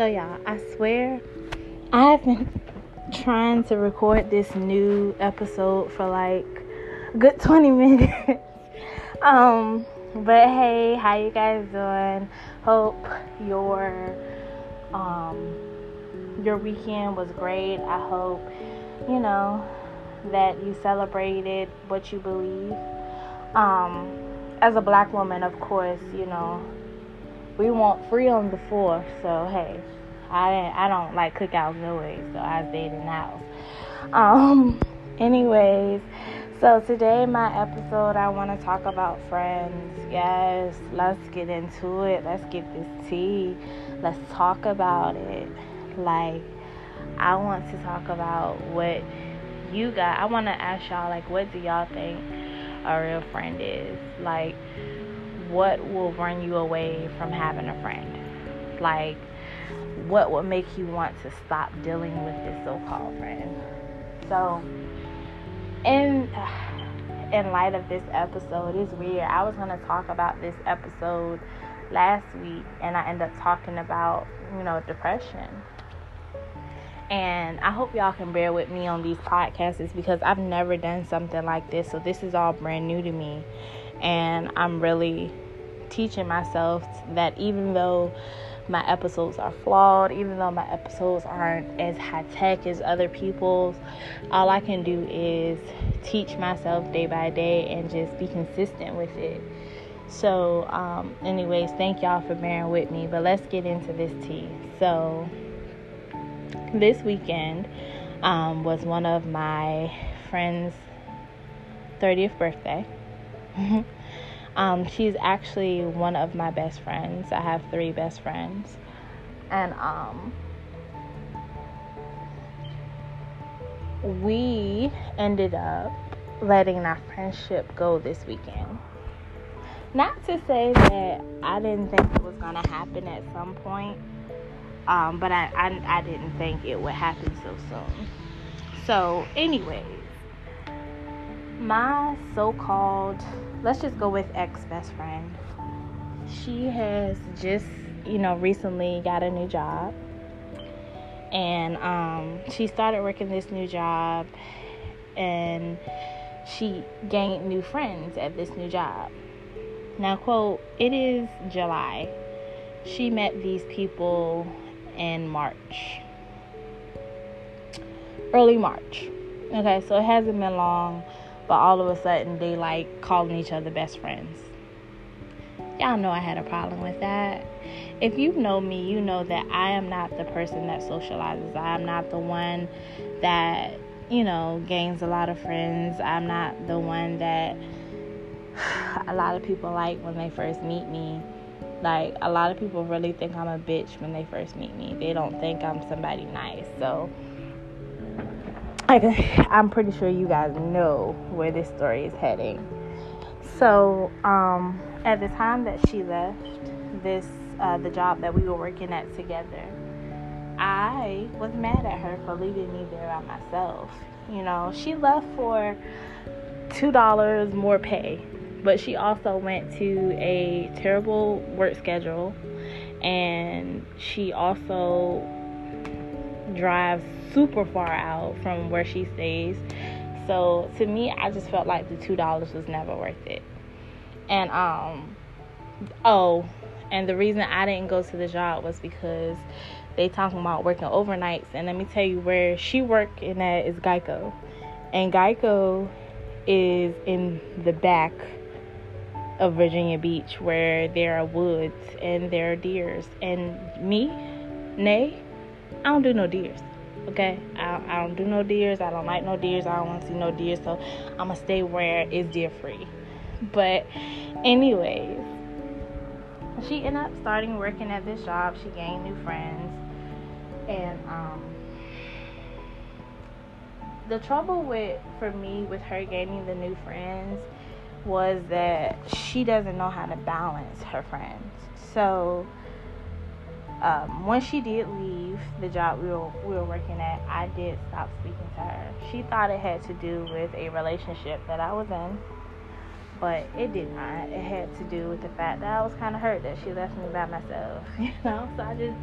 So, y'all, I swear I've been trying to record this new episode for like a good 20 minutes. um, but hey, how you guys doing? Hope your um your weekend was great. I hope you know that you celebrated what you believe. Um, as a black woman, of course, you know, we want free on the fourth, so hey, I I don't like cookouts anyways, so I stayed in the house. Um, anyways, so today my episode I want to talk about friends. Yes, let's get into it. Let's get this tea. Let's talk about it. Like I want to talk about what you got. I want to ask y'all like what do y'all think a real friend is? Like what will run you away from having a friend? Like what would make you want to stop dealing with this so-called friend? So, in in light of this episode, it's weird. I was gonna talk about this episode last week, and I ended up talking about you know depression. And I hope y'all can bear with me on these podcasts because I've never done something like this, so this is all brand new to me, and I'm really teaching myself that even though my episodes are flawed, even though my episodes aren't as high tech as other people's. All I can do is teach myself day by day and just be consistent with it. So, um, anyways, thank y'all for bearing with me. But let's get into this tea. So, this weekend um, was one of my friend's 30th birthday. Um, she's actually one of my best friends. I have three best friends. And um, we ended up letting our friendship go this weekend. Not to say that I didn't think it was going to happen at some point, um, but I, I, I didn't think it would happen so soon. So, anyways, my so called let's just go with ex best friend. She has just, you know, recently got a new job. And um, she started working this new job and she gained new friends at this new job. Now, quote, it is July. She met these people in March. Early March. Okay, so it hasn't been long but all of a sudden they like calling each other best friends. Y'all know I had a problem with that. If you know me, you know that I am not the person that socializes. I am not the one that, you know, gains a lot of friends. I'm not the one that a lot of people like when they first meet me. Like, a lot of people really think I'm a bitch when they first meet me. They don't think I'm somebody nice. So, like I'm pretty sure you guys know where this story is heading. So, um, at the time that she left this uh, the job that we were working at together, I was mad at her for leaving me there by myself. You know, she left for two dollars more pay, but she also went to a terrible work schedule, and she also drives super far out from where she stays. So to me, I just felt like the two dollars was never worth it. And um, oh, and the reason I didn't go to the job was because they talking about working overnights. And let me tell you, where she working at is Geico, and Geico is in the back of Virginia Beach where there are woods and there are deers. And me, nay, I don't do no deers. Okay, I, I don't do no deers. I don't like no deers. I don't want to see no deers. So I'm gonna stay where it's deer free. But, anyways, she ended up starting working at this job. She gained new friends, and um, the trouble with for me with her gaining the new friends was that she doesn't know how to balance her friends. So um, when she did leave the job we were, we were working at, I did stop speaking to her. She thought it had to do with a relationship that I was in, but it did not. It had to do with the fact that I was kind of hurt that she left me by myself, you know. So I just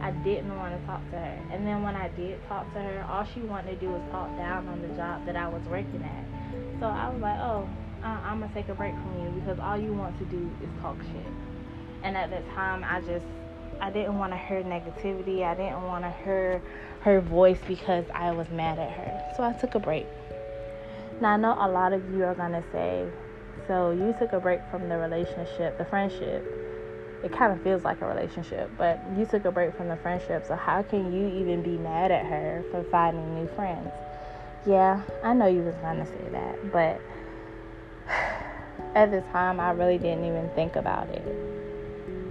I didn't want to talk to her. And then when I did talk to her, all she wanted to do was talk down on the job that I was working at. So I was like, oh, I'm gonna take a break from you because all you want to do is talk shit. And at that time, I just I didn't want to hear negativity. I didn't want to hear her voice because I was mad at her. So I took a break. Now I know a lot of you are gonna say, so you took a break from the relationship, the friendship. It kind of feels like a relationship, but you took a break from the friendship. So how can you even be mad at her for finding new friends? Yeah, I know you was gonna say that, but at the time I really didn't even think about it.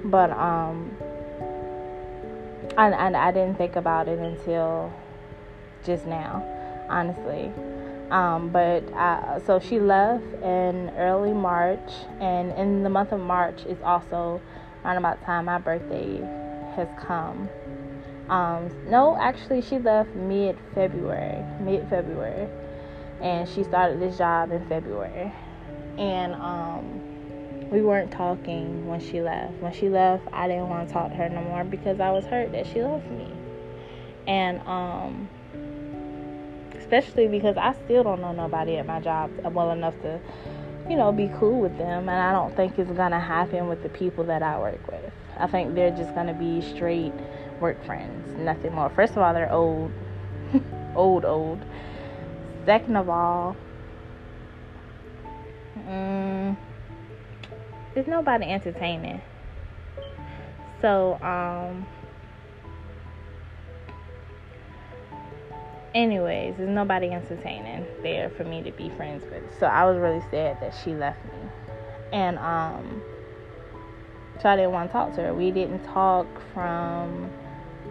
But um and, and I didn't think about it until just now, honestly. Um, but I, so she left in early March, and in the month of March is also around about time my birthday has come. Um, no, actually, she left mid February, mid February, and she started this job in February and um, we weren't talking when she left. When she left, I didn't want to talk to her no more because I was hurt that she left me, and um, especially because I still don't know nobody at my job well enough to, you know, be cool with them, and I don't think it's gonna happen with the people that I work with. I think they're just gonna be straight work friends, nothing more. First of all, they're old, old, old. Second of all, Mm, there's nobody entertaining. So, um, anyways, there's nobody entertaining there for me to be friends with. So I was really sad that she left me. And, um, so I didn't want to talk to her. We didn't talk from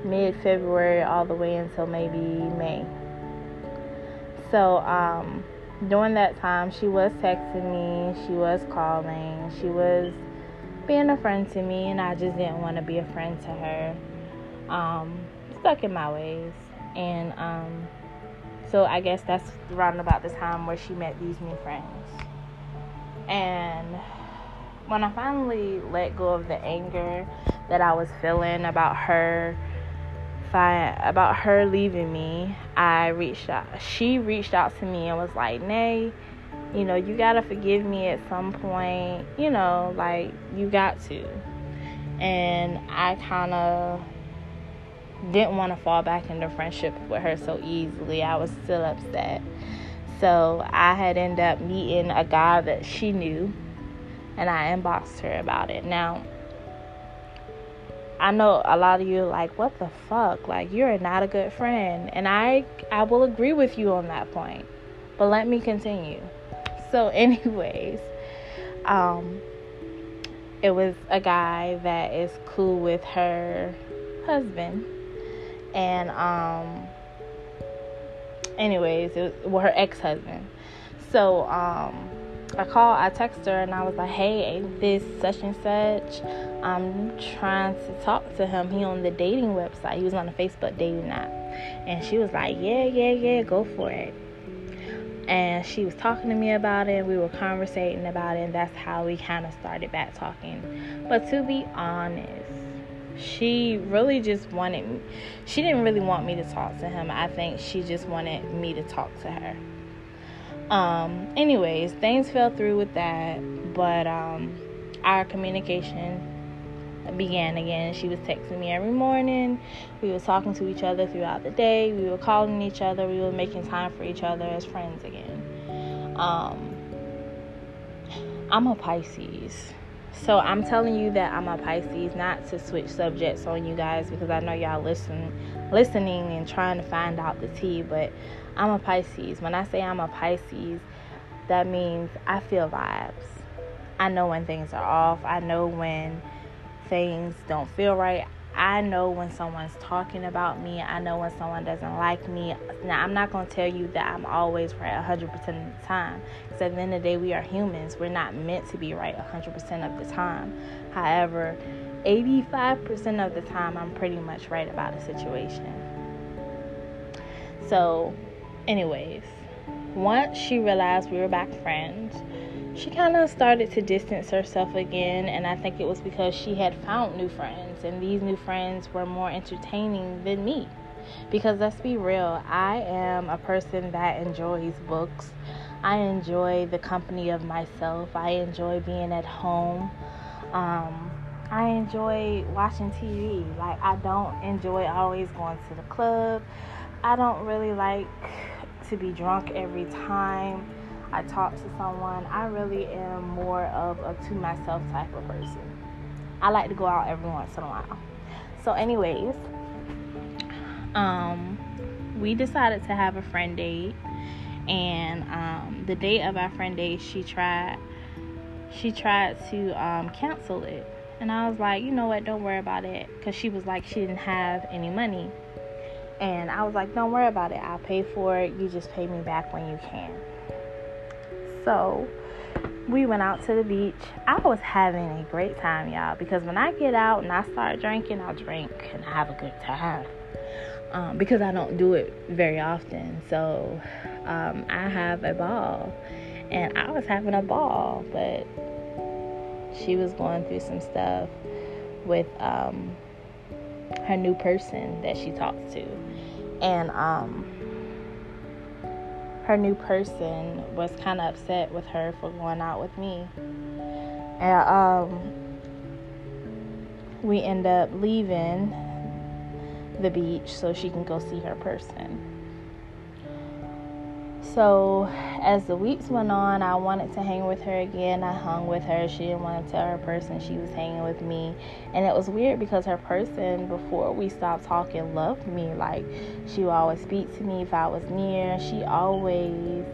mid February all the way until maybe May. So, um, during that time, she was texting me, she was calling, she was being a friend to me, and I just didn't want to be a friend to her. Um, stuck in my ways, and um, so I guess that's around about the time where she met these new friends. And when I finally let go of the anger that I was feeling about her about her leaving me, I reached out. She reached out to me and was like, "Nay, you know, you gotta forgive me at some point. You know, like you got to." And I kind of didn't want to fall back into friendship with her so easily. I was still upset. So I had ended up meeting a guy that she knew, and I inboxed her about it. Now, I know a lot of you are like, what the fuck? Like you're not a good friend. And I I will agree with you on that point. But let me continue. So anyways, um it was a guy that is cool with her husband. And um anyways, it was well, her ex-husband. So um I called, I texted her, and I was like, "Hey, this such and such. I'm trying to talk to him. He on the dating website. He was on the Facebook dating app." And she was like, "Yeah, yeah, yeah, go for it." And she was talking to me about it. We were conversating about it, and that's how we kind of started back talking. But to be honest, she really just wanted. Me. She didn't really want me to talk to him. I think she just wanted me to talk to her. Um, anyways, things fell through with that, but um, our communication began again. She was texting me every morning. We were talking to each other throughout the day. We were calling each other. We were making time for each other as friends again. Um, I'm a Pisces. So I'm telling you that I'm a Pisces, not to switch subjects on you guys because I know y'all listen listening and trying to find out the tea, but I'm a Pisces. When I say I'm a Pisces, that means I feel vibes. I know when things are off. I know when things don't feel right. I know when someone's talking about me. I know when someone doesn't like me. Now, I'm not going to tell you that I'm always right 100% of the time. Because at the end of the day, we are humans. We're not meant to be right 100% of the time. However, 85% of the time, I'm pretty much right about a situation. So, anyways, once she realized we were back friends, she kind of started to distance herself again, and I think it was because she had found new friends, and these new friends were more entertaining than me. Because let's be real, I am a person that enjoys books. I enjoy the company of myself. I enjoy being at home. Um, I enjoy watching TV. Like, I don't enjoy always going to the club. I don't really like to be drunk every time I talk to someone. I really am more of a to myself type of person. I like to go out every once in a while. So, anyways, um, we decided to have a friend date, and um, the day of our friend date, she tried she tried to um, cancel it, and I was like, you know what, don't worry about it, because she was like she didn't have any money, and I was like, don't worry about it, I'll pay for it. You just pay me back when you can. So we went out to the beach. I was having a great time, y'all, because when I get out and I start drinking, I'll drink and I have a good time. Um, because I don't do it very often. So um, I have a ball. And I was having a ball, but she was going through some stuff with um, her new person that she talks to. And um, her new person was kind of upset with her for going out with me. And um, we end up leaving the beach so she can go see her person. So, as the weeks went on, I wanted to hang with her again. I hung with her. She didn't want to tell her person she was hanging with me. And it was weird because her person, before we stopped talking, loved me. Like, she would always speak to me if I was near. She always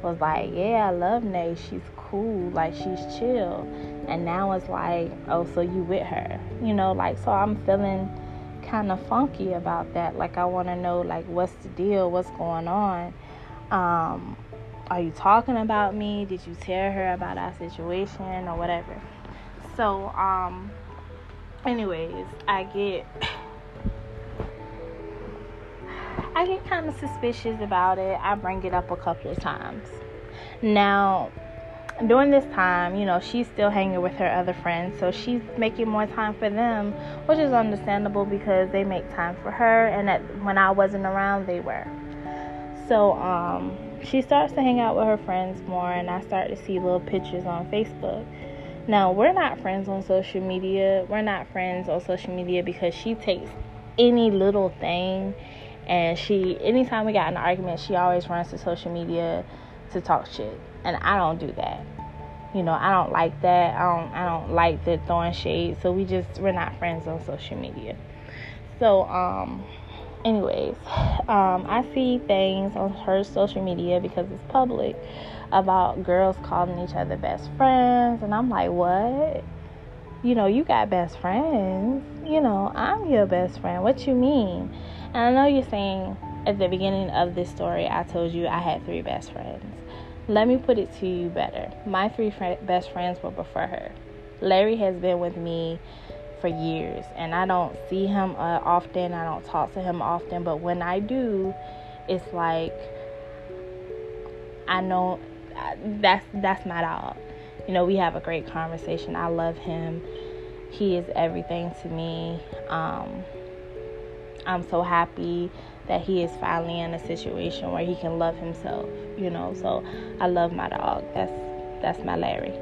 was like, Yeah, I love Nay. She's cool. Like, she's chill. And now it's like, Oh, so you with her? You know, like, so I'm feeling kind of funky about that. Like, I want to know, like, what's the deal? What's going on? Um, are you talking about me? Did you tell her about our situation or whatever? So, um, anyways, I get I get kind of suspicious about it. I bring it up a couple of times. Now, during this time, you know, she's still hanging with her other friends, so she's making more time for them, which is understandable because they make time for her, and that when I wasn't around, they were. So um, she starts to hang out with her friends more, and I start to see little pictures on Facebook. Now, we're not friends on social media. We're not friends on social media because she takes any little thing and she anytime we got an argument she always runs to social media to talk shit. And i don't do that. You know i don't like that. I don't i don't like the throwing shade. So we just we're not friends on social media. So um anyways, um, I see things on her social media because it's public about girls calling each other best friends, and I'm like, what? You know, you got best friends. You know, I'm your best friend. What you mean? And I know you're saying at the beginning of this story, I told you I had three best friends. Let me put it to you better. My three fr- best friends will prefer her. Larry has been with me for years and I don't see him uh, often. I don't talk to him often, but when I do, it's like I know uh, that's that's my dog. You know, we have a great conversation. I love him. He is everything to me. Um, I'm so happy that he is finally in a situation where he can love himself, you know. So I love my dog. That's that's my Larry.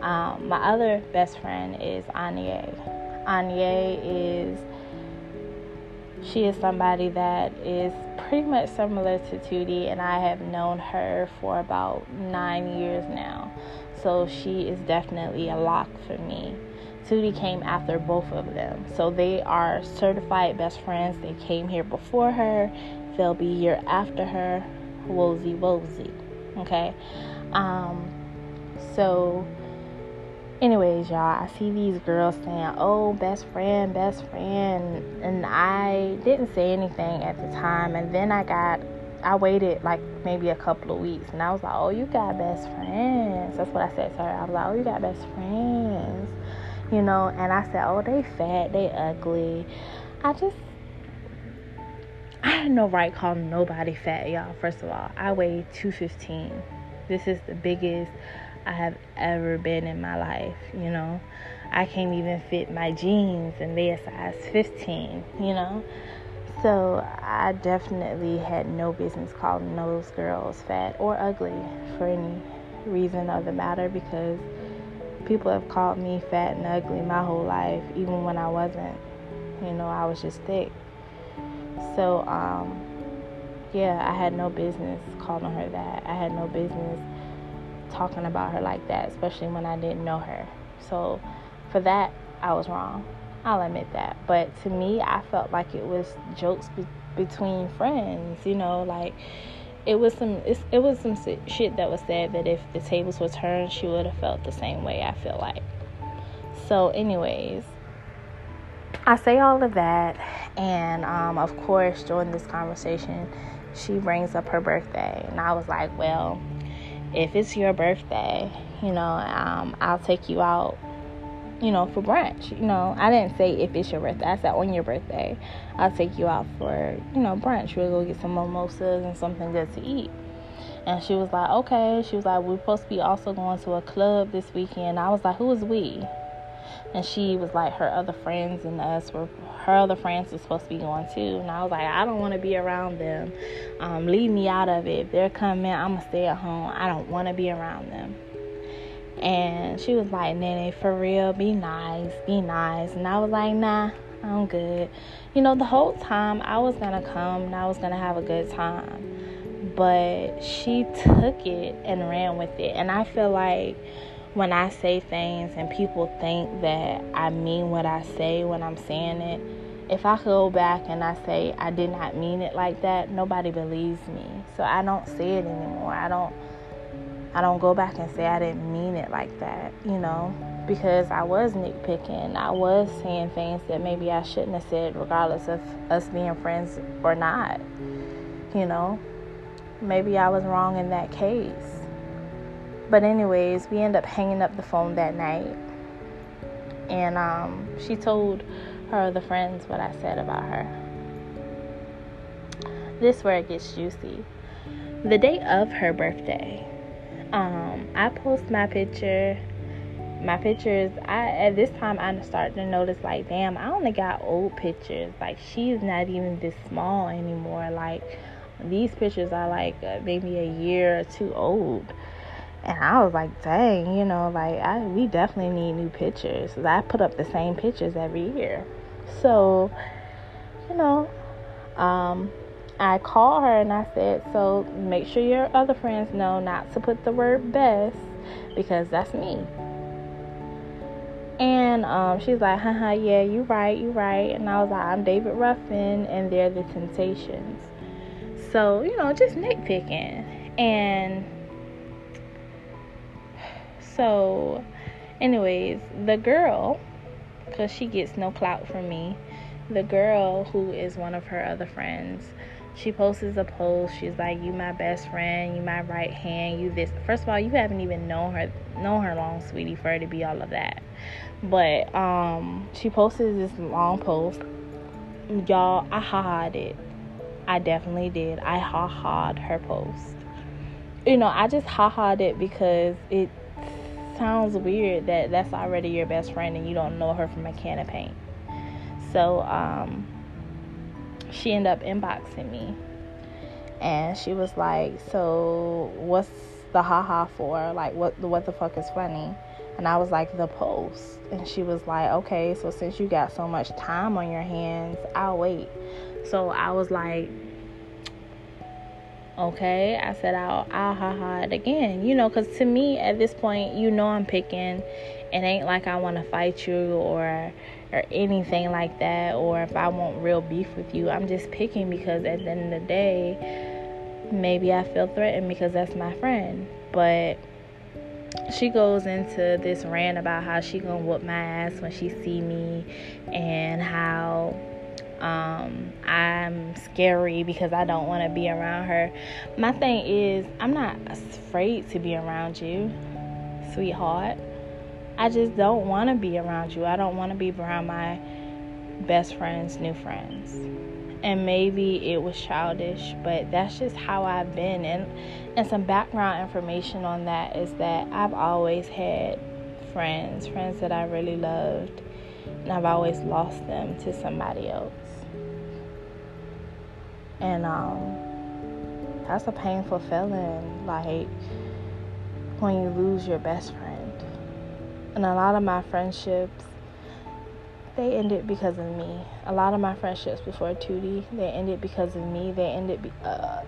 Um, my other best friend is Anya. Anya is she is somebody that is pretty much similar to Tootie, and I have known her for about nine years now. So she is definitely a lock for me. Tootie came after both of them. So they are certified best friends. They came here before her, they'll be here after her. Wozy wozy. Okay? Um, so anyways y'all i see these girls saying oh best friend best friend and i didn't say anything at the time and then i got i waited like maybe a couple of weeks and i was like oh you got best friends that's what i said to her i was like oh you got best friends you know and i said oh they fat they ugly i just i had no right calling nobody fat y'all first of all i weigh 215 this is the biggest I have ever been in my life, you know. I can't even fit my jeans and they a size 15, you know. So I definitely had no business calling those girls fat or ugly for any reason of the matter because people have called me fat and ugly my whole life, even when I wasn't. You know, I was just thick. So, um, yeah, I had no business calling her that. I had no business talking about her like that, especially when I didn't know her. So, for that, I was wrong. I'll admit that. But to me, I felt like it was jokes be- between friends, you know, like it was some it was some shit that was said that if the tables were turned, she would have felt the same way, I feel like. So, anyways, I say all of that, and um, of course, during this conversation, she brings up her birthday, and I was like, well, if it's your birthday, you know, um, I'll take you out you know, for brunch. You know, I didn't say if it's your birthday. I said on your birthday, I'll take you out for, you know, brunch. We'll go get some mimosas and something good to eat. And she was like, okay. She was like, we're supposed to be also going to a club this weekend. I was like, who is we? And she was like, her other friends and us were, her other friends were supposed to be going too. And I was like, I don't want to be around them. Um, leave me out of it. If they're coming, I'm to stay at home. I don't want to be around them. And she was like, Nene, for real, be nice, be nice. And I was like, nah, I'm good. You know, the whole time I was gonna come and I was gonna have a good time. But she took it and ran with it. And I feel like when I say things and people think that I mean what I say when I'm saying it, if I go back and I say I did not mean it like that, nobody believes me. So I don't say it anymore. I don't I don't go back and say I didn't mean it like that, you know, because I was nitpicking. I was saying things that maybe I shouldn't have said, regardless of us being friends or not, you know. Maybe I was wrong in that case. But, anyways, we end up hanging up the phone that night. And um, she told her other friends what I said about her. This where it gets juicy. The day of her birthday, um, I post my picture. My pictures, I at this time I started to notice like, damn, I only got old pictures. Like she's not even this small anymore. Like these pictures are like uh, maybe a year or two old. And I was like, dang, you know, like I we definitely need new pictures. I put up the same pictures every year. So, you know, um, I called her and I said, So make sure your other friends know not to put the word best because that's me. And um, she's like, haha, yeah, you right, you right. And I was like, I'm David Ruffin and they're the Temptations. So, you know, just nitpicking. And so, anyways, the girl, because she gets no clout from me, the girl who is one of her other friends, she posts a post. She's like, "You my best friend. You my right hand. You this." First of all, you haven't even known her known her long, sweetie, for her to be all of that. But um, she posted this long post. Y'all, I ha it. I definitely did. I ha ha'd her post. You know, I just ha ha'd it because it sounds weird that that's already your best friend and you don't know her from a can of paint. So, um, she ended up inboxing me. And she was like so what's the haha for? Like what what the fuck is funny? And i was like the post. And she was like okay so since you got so much time on your hands i'll wait. So i was like okay i said i'll i'll ha ha it again you know because to me at this point you know i'm picking it ain't like i want to fight you or or anything like that or if I want real beef with you. I'm just picking because at the end of the day, maybe I feel threatened because that's my friend. But she goes into this rant about how she gonna whoop my ass when she see me and how um, I'm scary because I don't want to be around her. My thing is, I'm not afraid to be around you, sweetheart. I just don't want to be around you. I don't want to be around my best friend's new friends. And maybe it was childish, but that's just how I've been. And and some background information on that is that I've always had friends, friends that I really loved, and I've always lost them to somebody else. And um that's a painful feeling like when you lose your best friend. And a lot of my friendships they ended because of me. A lot of my friendships before Tootie, they ended because of me. They ended be, uh,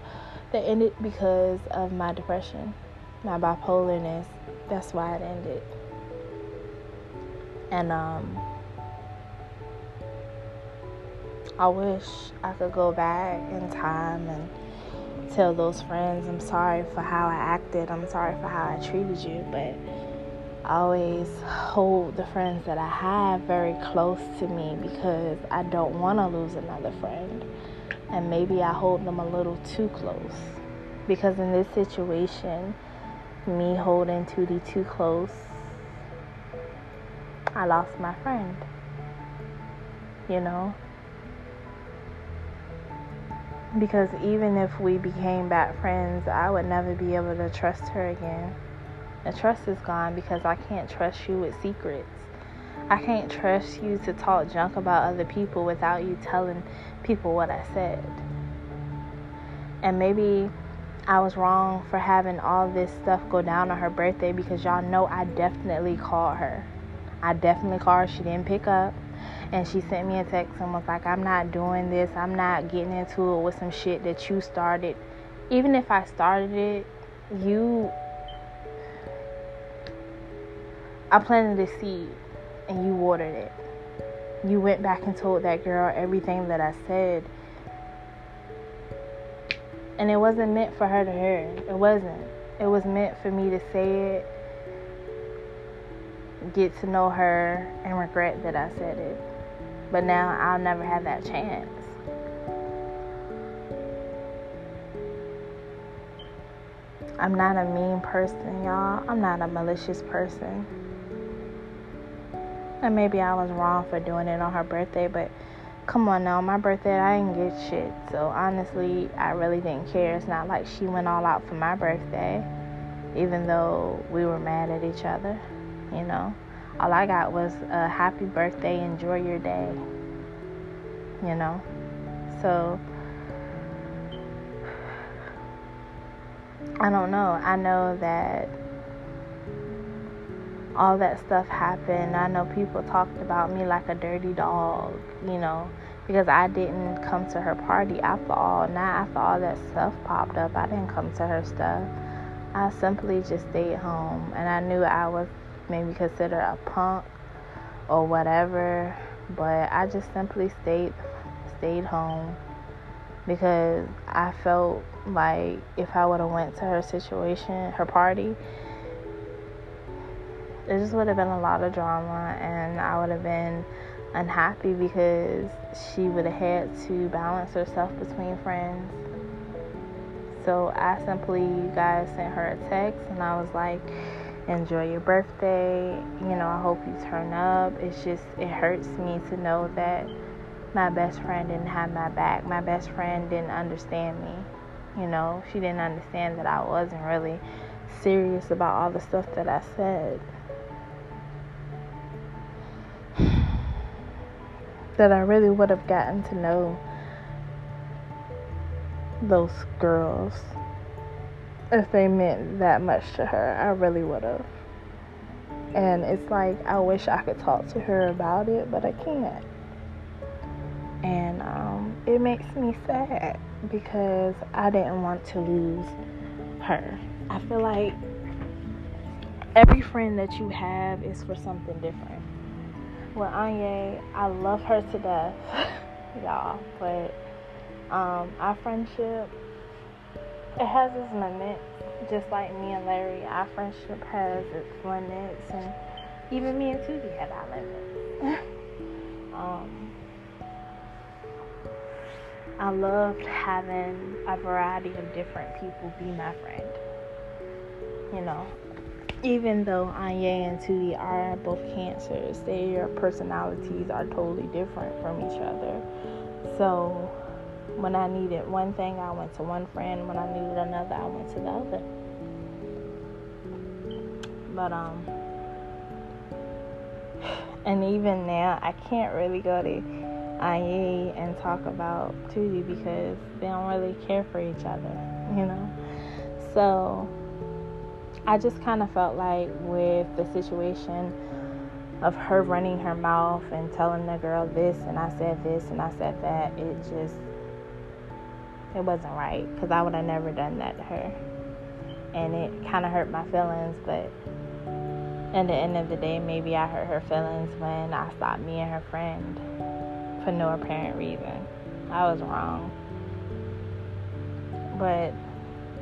they ended because of my depression, my bipolarness. That's why it ended. And um I wish I could go back in time and tell those friends I'm sorry for how I acted. I'm sorry for how I treated you, but I always hold the friends that I have very close to me because I don't want to lose another friend. And maybe I hold them a little too close. Because in this situation, me holding Tootie too close, I lost my friend. You know? Because even if we became bad friends, I would never be able to trust her again. The trust is gone because I can't trust you with secrets. I can't trust you to talk junk about other people without you telling people what I said. And maybe I was wrong for having all this stuff go down on her birthday because y'all know I definitely called her. I definitely called her. She didn't pick up. And she sent me a text and was like, I'm not doing this. I'm not getting into it with some shit that you started. Even if I started it, you I planted a seed and you watered it. You went back and told that girl everything that I said. And it wasn't meant for her to hear. It wasn't. It was meant for me to say it, get to know her, and regret that I said it. But now I'll never have that chance. I'm not a mean person, y'all. I'm not a malicious person. And maybe I was wrong for doing it on her birthday, but come on now, my birthday, I didn't get shit. So honestly, I really didn't care. It's not like she went all out for my birthday, even though we were mad at each other, you know. All I got was a happy birthday, enjoy your day, you know. So, I don't know. I know that all that stuff happened. I know people talked about me like a dirty dog, you know, because I didn't come to her party after all. Now, after all that stuff popped up, I didn't come to her stuff. I simply just stayed home, and I knew I was maybe considered a punk or whatever, but I just simply stayed stayed home because I felt like if I would have went to her situation, her party, it just would have been a lot of drama and I would have been unhappy because she would have had to balance herself between friends. So I simply, you guys, sent her a text and I was like, enjoy your birthday. You know, I hope you turn up. It's just, it hurts me to know that my best friend didn't have my back. My best friend didn't understand me. You know, she didn't understand that I wasn't really serious about all the stuff that I said. that I really would have gotten to know those girls if they meant that much to her. I really would have. And it's like I wish I could talk to her about it, but I can't. And um, it makes me sad because I didn't want to lose her. I feel like every friend that you have is for something different with Anye, I love her to death, y'all. But um, our friendship, it has its limits. Just like me and Larry, our friendship has its limits, and even me and Tootie had our limits. um, I loved having a variety of different people be my friend. You know, even though Anye and Tootie are both cancers, their personalities are totally different from each other. So When I needed one thing, I went to one friend. When I needed another, I went to the other. But um and even now I can't really go to IE and talk about Tootie because they don't really care for each other, you know. So I just kind of felt like with the situation of her running her mouth and telling the girl this and I said this and I said that, it just it wasn't right because I would have never done that to her. And it kind of hurt my feelings, but at the end of the day, maybe I hurt her feelings when I stopped me and her friend for no apparent reason. I was wrong. But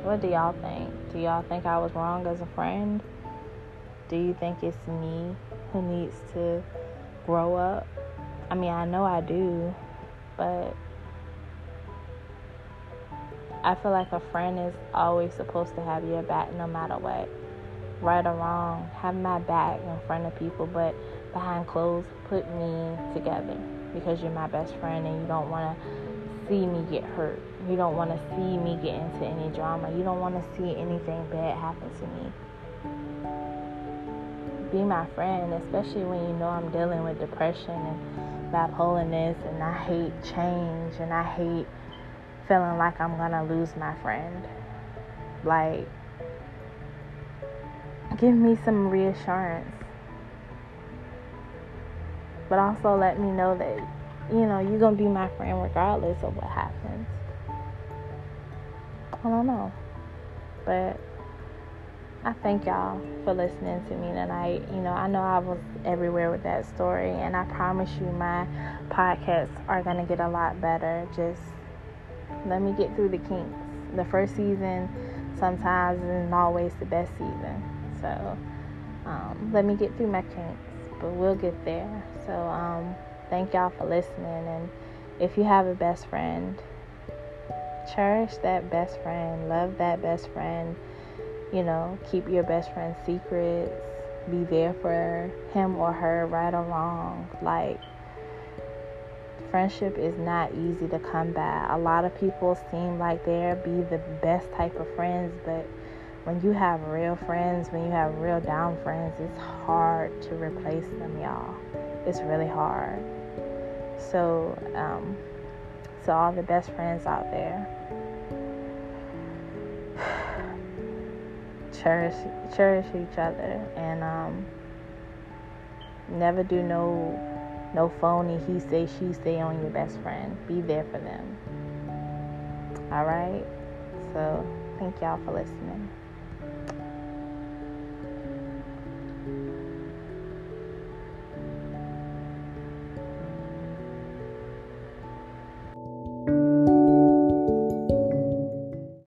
what do y'all think? Do y'all think I was wrong as a friend? Do you think it's me who needs to grow up? I mean, I know I do, but I feel like a friend is always supposed to have your back no matter what. Right or wrong, have my back in front of people, but behind closed, put me together because you're my best friend and you don't want to see me get hurt. You don't want to see me get into any drama. You don't want to see anything bad happen to me be my friend, especially when you know I'm dealing with depression and bipolarness, and I hate change and I hate feeling like I'm gonna lose my friend. Like, give me some reassurance, but also let me know that you know you're gonna be my friend regardless of what happens. I don't know, but I thank y'all for listening to me tonight. You know, I know I was everywhere with that story, and I promise you my podcasts are going to get a lot better. Just let me get through the kinks. The first season sometimes isn't always the best season. So um, let me get through my kinks, but we'll get there. So um, thank y'all for listening. And if you have a best friend, cherish that best friend, love that best friend you know, keep your best friend's secrets, be there for him or her, right or wrong. Like, friendship is not easy to come by. A lot of people seem like they're be the best type of friends, but when you have real friends, when you have real down friends, it's hard to replace them, y'all. It's really hard. So, um, so all the best friends out there, cherish cherish each other and um, never do no no phony he say she say on your best friend. Be there for them. All right? So thank y'all for listening